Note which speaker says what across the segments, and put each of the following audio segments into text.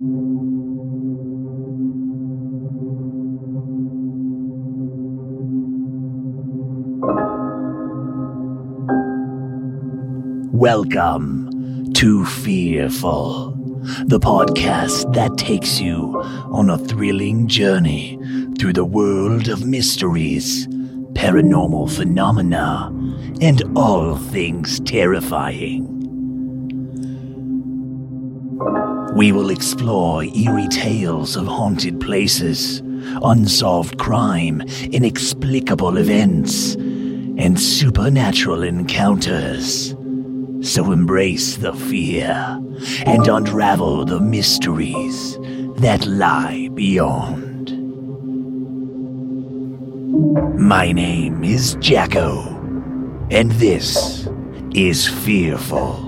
Speaker 1: Welcome to Fearful, the podcast that takes you on a thrilling journey through the world of mysteries, paranormal phenomena, and all things terrifying. We will explore eerie tales of haunted places, unsolved crime, inexplicable events, and supernatural encounters. So embrace the fear and unravel the mysteries that lie beyond. My name is Jacko, and this is Fearful.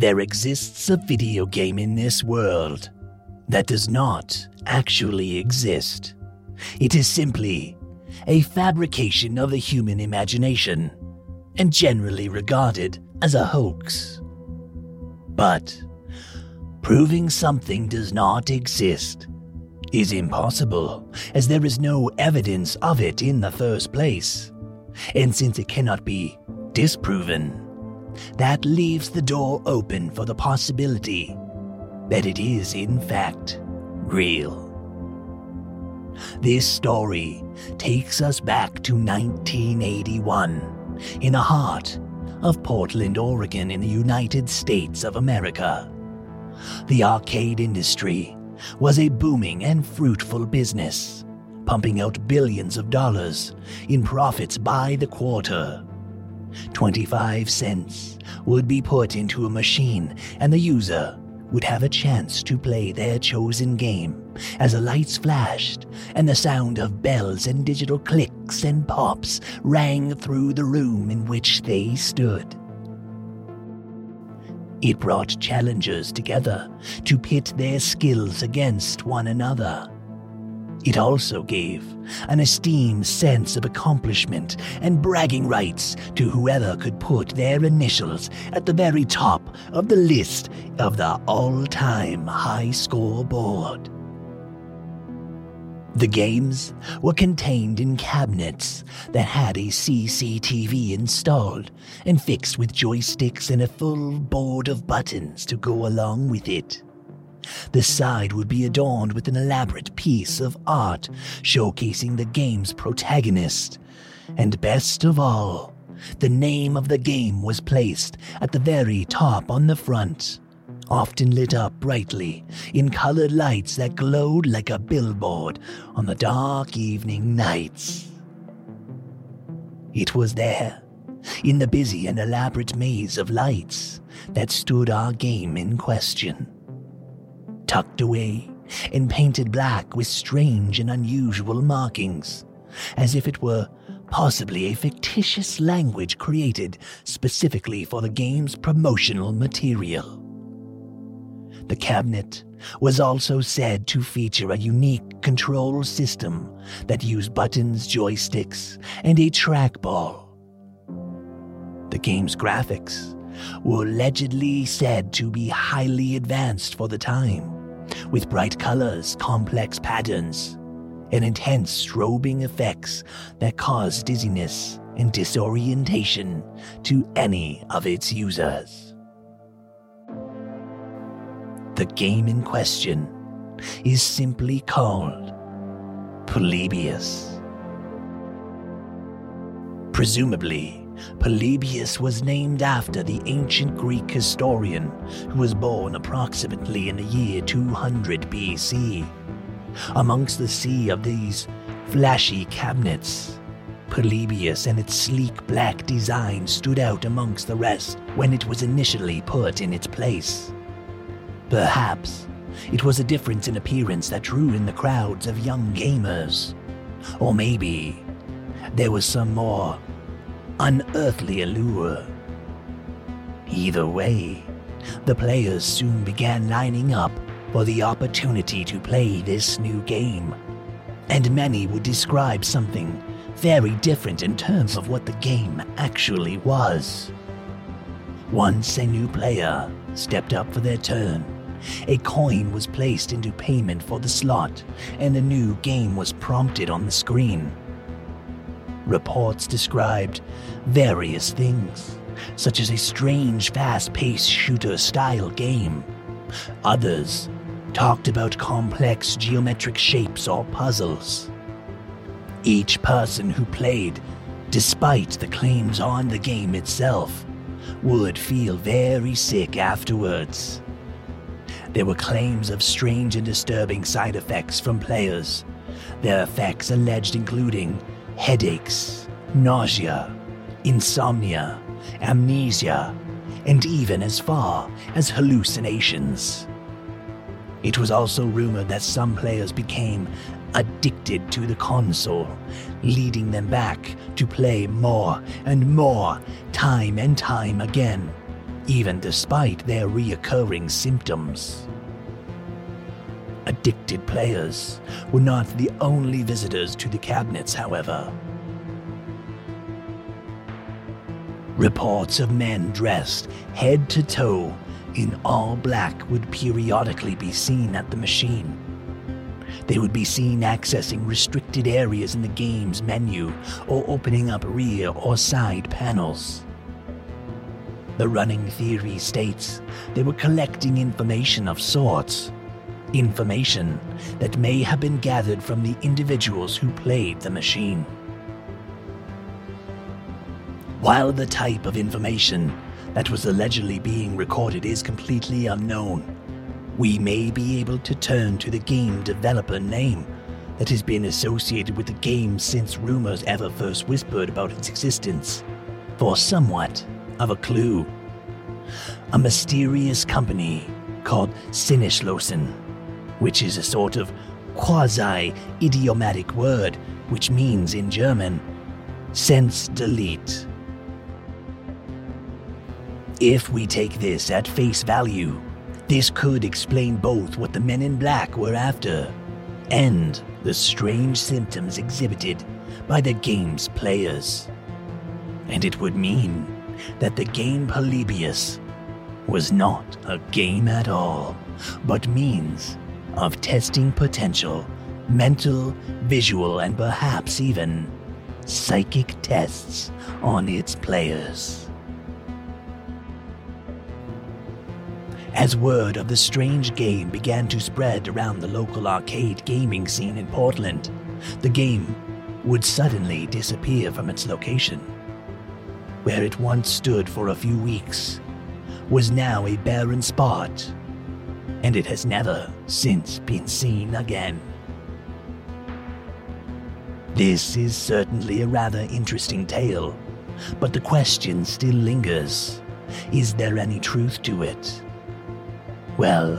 Speaker 1: There exists a video game in this world that does not actually exist. It is simply a fabrication of the human imagination and generally regarded as a hoax. But proving something does not exist is impossible, as there is no evidence of it in the first place. And since it cannot be disproven, that leaves the door open for the possibility that it is, in fact, real. This story takes us back to 1981 in the heart of Portland, Oregon, in the United States of America. The arcade industry was a booming and fruitful business, pumping out billions of dollars in profits by the quarter. 25 cents would be put into a machine, and the user would have a chance to play their chosen game as the lights flashed and the sound of bells and digital clicks and pops rang through the room in which they stood. It brought challengers together to pit their skills against one another. It also gave an esteemed sense of accomplishment and bragging rights to whoever could put their initials at the very top of the list of the all time high score board. The games were contained in cabinets that had a CCTV installed and fixed with joysticks and a full board of buttons to go along with it. The side would be adorned with an elaborate piece of art showcasing the game's protagonist. And best of all, the name of the game was placed at the very top on the front, often lit up brightly in colored lights that glowed like a billboard on the dark evening nights. It was there, in the busy and elaborate maze of lights, that stood our game in question tucked away and painted black with strange and unusual markings, as if it were possibly a fictitious language created specifically for the game's promotional material. The cabinet was also said to feature a unique control system that used buttons, joysticks, and a trackball. The game's graphics were allegedly said to be highly advanced for the time, with bright colors, complex patterns, and intense strobing effects that cause dizziness and disorientation to any of its users. The game in question is simply called Polybius. Presumably, Polybius was named after the ancient Greek historian who was born approximately in the year 200 BC. Amongst the sea of these flashy cabinets, Polybius and its sleek black design stood out amongst the rest when it was initially put in its place. Perhaps it was a difference in appearance that drew in the crowds of young gamers. Or maybe there was some more unearthly allure. Either way, the players soon began lining up for the opportunity to play this new game. And many would describe something very different in terms of what the game actually was. Once a new player stepped up for their turn, a coin was placed into payment for the slot, and a new game was prompted on the screen. Reports described various things, such as a strange fast paced shooter style game. Others talked about complex geometric shapes or puzzles. Each person who played, despite the claims on the game itself, would feel very sick afterwards. There were claims of strange and disturbing side effects from players, their effects alleged including headaches, nausea, insomnia, amnesia, and even as far as hallucinations. It was also rumored that some players became addicted to the console, leading them back to play more and more time and time again even despite their reoccurring symptoms. Addicted players were not the only visitors to the cabinets, however. Reports of men dressed head to toe in all black would periodically be seen at the machine. They would be seen accessing restricted areas in the game's menu or opening up rear or side panels. The running theory states they were collecting information of sorts. Information that may have been gathered from the individuals who played the machine. While the type of information that was allegedly being recorded is completely unknown, we may be able to turn to the game developer name that has been associated with the game since rumors ever first whispered about its existence for somewhat of a clue. A mysterious company called Sinneslöschen, which is a sort of quasi idiomatic word which means in German, sense delete. If we take this at face value, this could explain both what the men in black were after and the strange symptoms exhibited by the game's players. And it would mean that the game Polybius was not a game at all, but means of testing potential, mental, visual, and perhaps even psychic tests on its players. As word of the strange game began to spread around the local arcade gaming scene in Portland, the game would suddenly disappear from its location where it once stood for a few weeks, was now a barren spot, and it has never since been seen again. This is certainly a rather interesting tale, but the question still lingers is there any truth to it? Well,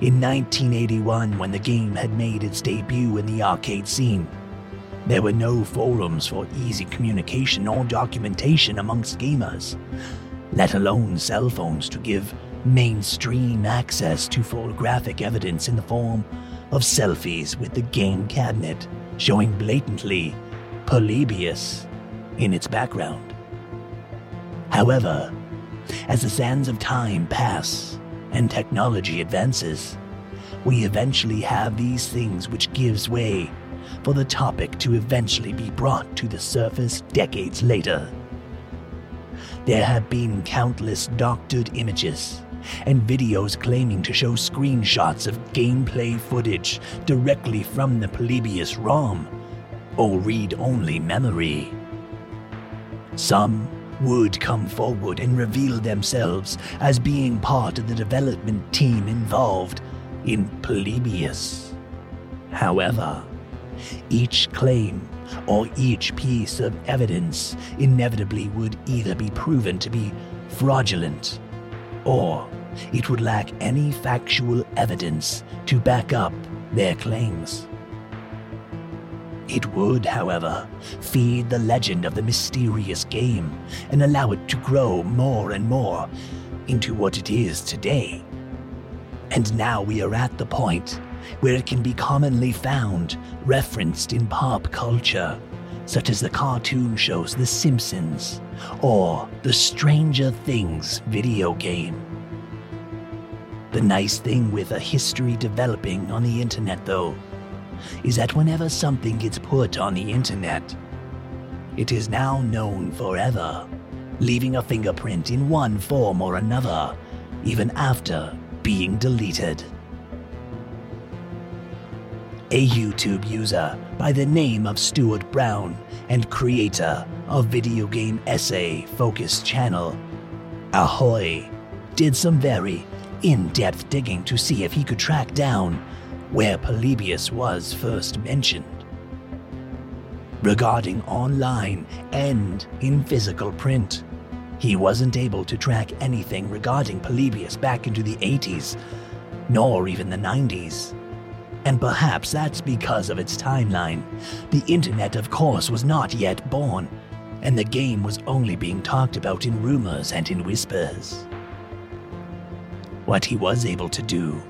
Speaker 1: in 1981, when the game had made its debut in the arcade scene, there were no forums for easy communication or documentation amongst gamers, let alone cell phones to give mainstream access to photographic evidence in the form of selfies with the game cabinet showing blatantly Polybius in its background. However, as the sands of time pass and technology advances, we eventually have these things which gives way for the topic to eventually be brought to the surface decades later. There have been countless doctored images and videos claiming to show screenshots of gameplay footage directly from the Polybius ROM or read only memory. Some would come forward and reveal themselves as being part of the development team involved in Polybius. However, each claim or each piece of evidence inevitably would either be proven to be fraudulent or it would lack any factual evidence to back up their claims. It would, however, feed the legend of the mysterious game and allow it to grow more and more into what it is today. And now we are at the point where it can be commonly found referenced in pop culture, such as the cartoon shows The Simpsons or the Stranger Things video game. The nice thing with a history developing on the internet, though, is that whenever something gets put on the internet, it is now known forever, leaving a fingerprint in one form or another, even after being deleted. A YouTube user by the name of Stuart Brown and creator of video game essay focused channel Ahoy did some very in depth digging to see if he could track down where Polybius was first mentioned. Regarding online and in physical print, he wasn't able to track anything regarding Polybius back into the 80s, nor even the 90s. And perhaps that's because of its timeline. The internet, of course, was not yet born, and the game was only being talked about in rumors and in whispers. What he was able to do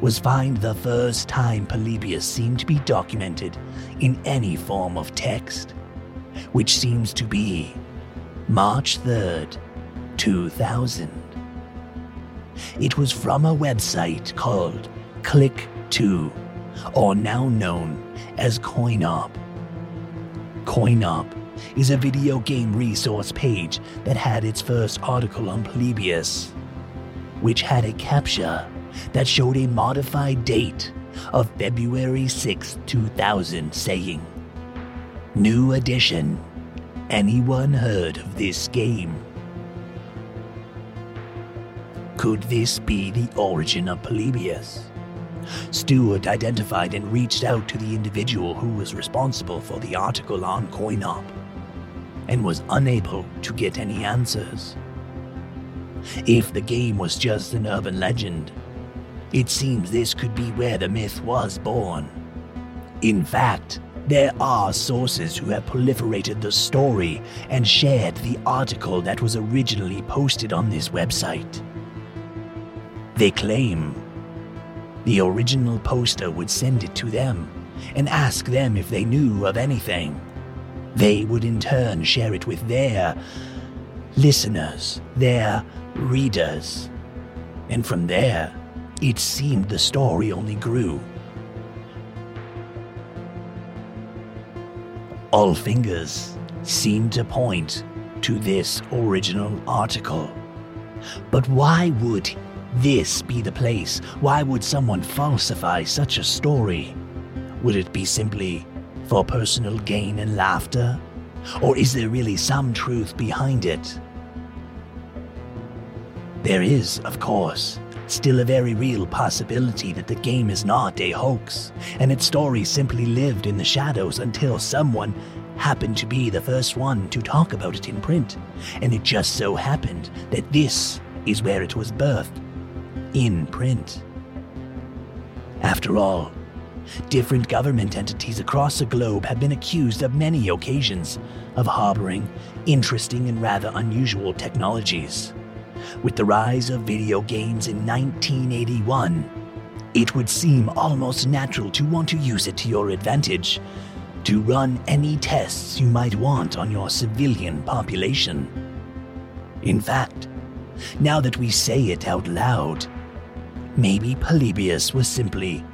Speaker 1: was find the first time Polybius seemed to be documented in any form of text, which seems to be March 3rd, 2000. It was from a website called Click2, or now known as CoinOp. CoinOp is a video game resource page that had its first article on Polybius which had a captcha that showed a modified date of February 6, 2000, saying, New edition. Anyone heard of this game? Could this be the origin of Polybius? Stuart identified and reached out to the individual who was responsible for the article on CoinOp and was unable to get any answers. If the game was just an urban legend, it seems this could be where the myth was born. In fact, there are sources who have proliferated the story and shared the article that was originally posted on this website. They claim the original poster would send it to them and ask them if they knew of anything. They would in turn share it with their listeners, their readers. And from there, it seemed the story only grew. All fingers seemed to point to this original article. But why would this be the place? Why would someone falsify such a story? Would it be simply for personal gain and laughter? Or is there really some truth behind it? There is, of course, still a very real possibility that the game is not a hoax, and its story simply lived in the shadows until someone happened to be the first one to talk about it in print, and it just so happened that this is where it was birthed in print. After all, different government entities across the globe have been accused of many occasions of harboring interesting and rather unusual technologies. With the rise of video games in 1981, it would seem almost natural to want to use it to your advantage, to run any tests you might want on your civilian population. In fact, now that we say it out loud, maybe Polybius was simply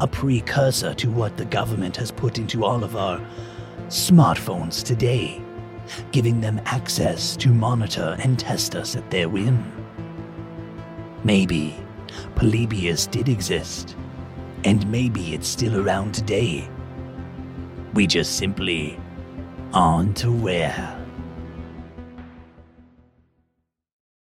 Speaker 1: a precursor to what the government has put into all of our smartphones today giving them access to monitor and test us at their whim. Maybe Polybius did exist, and maybe it's still around today. We just simply aren't aware.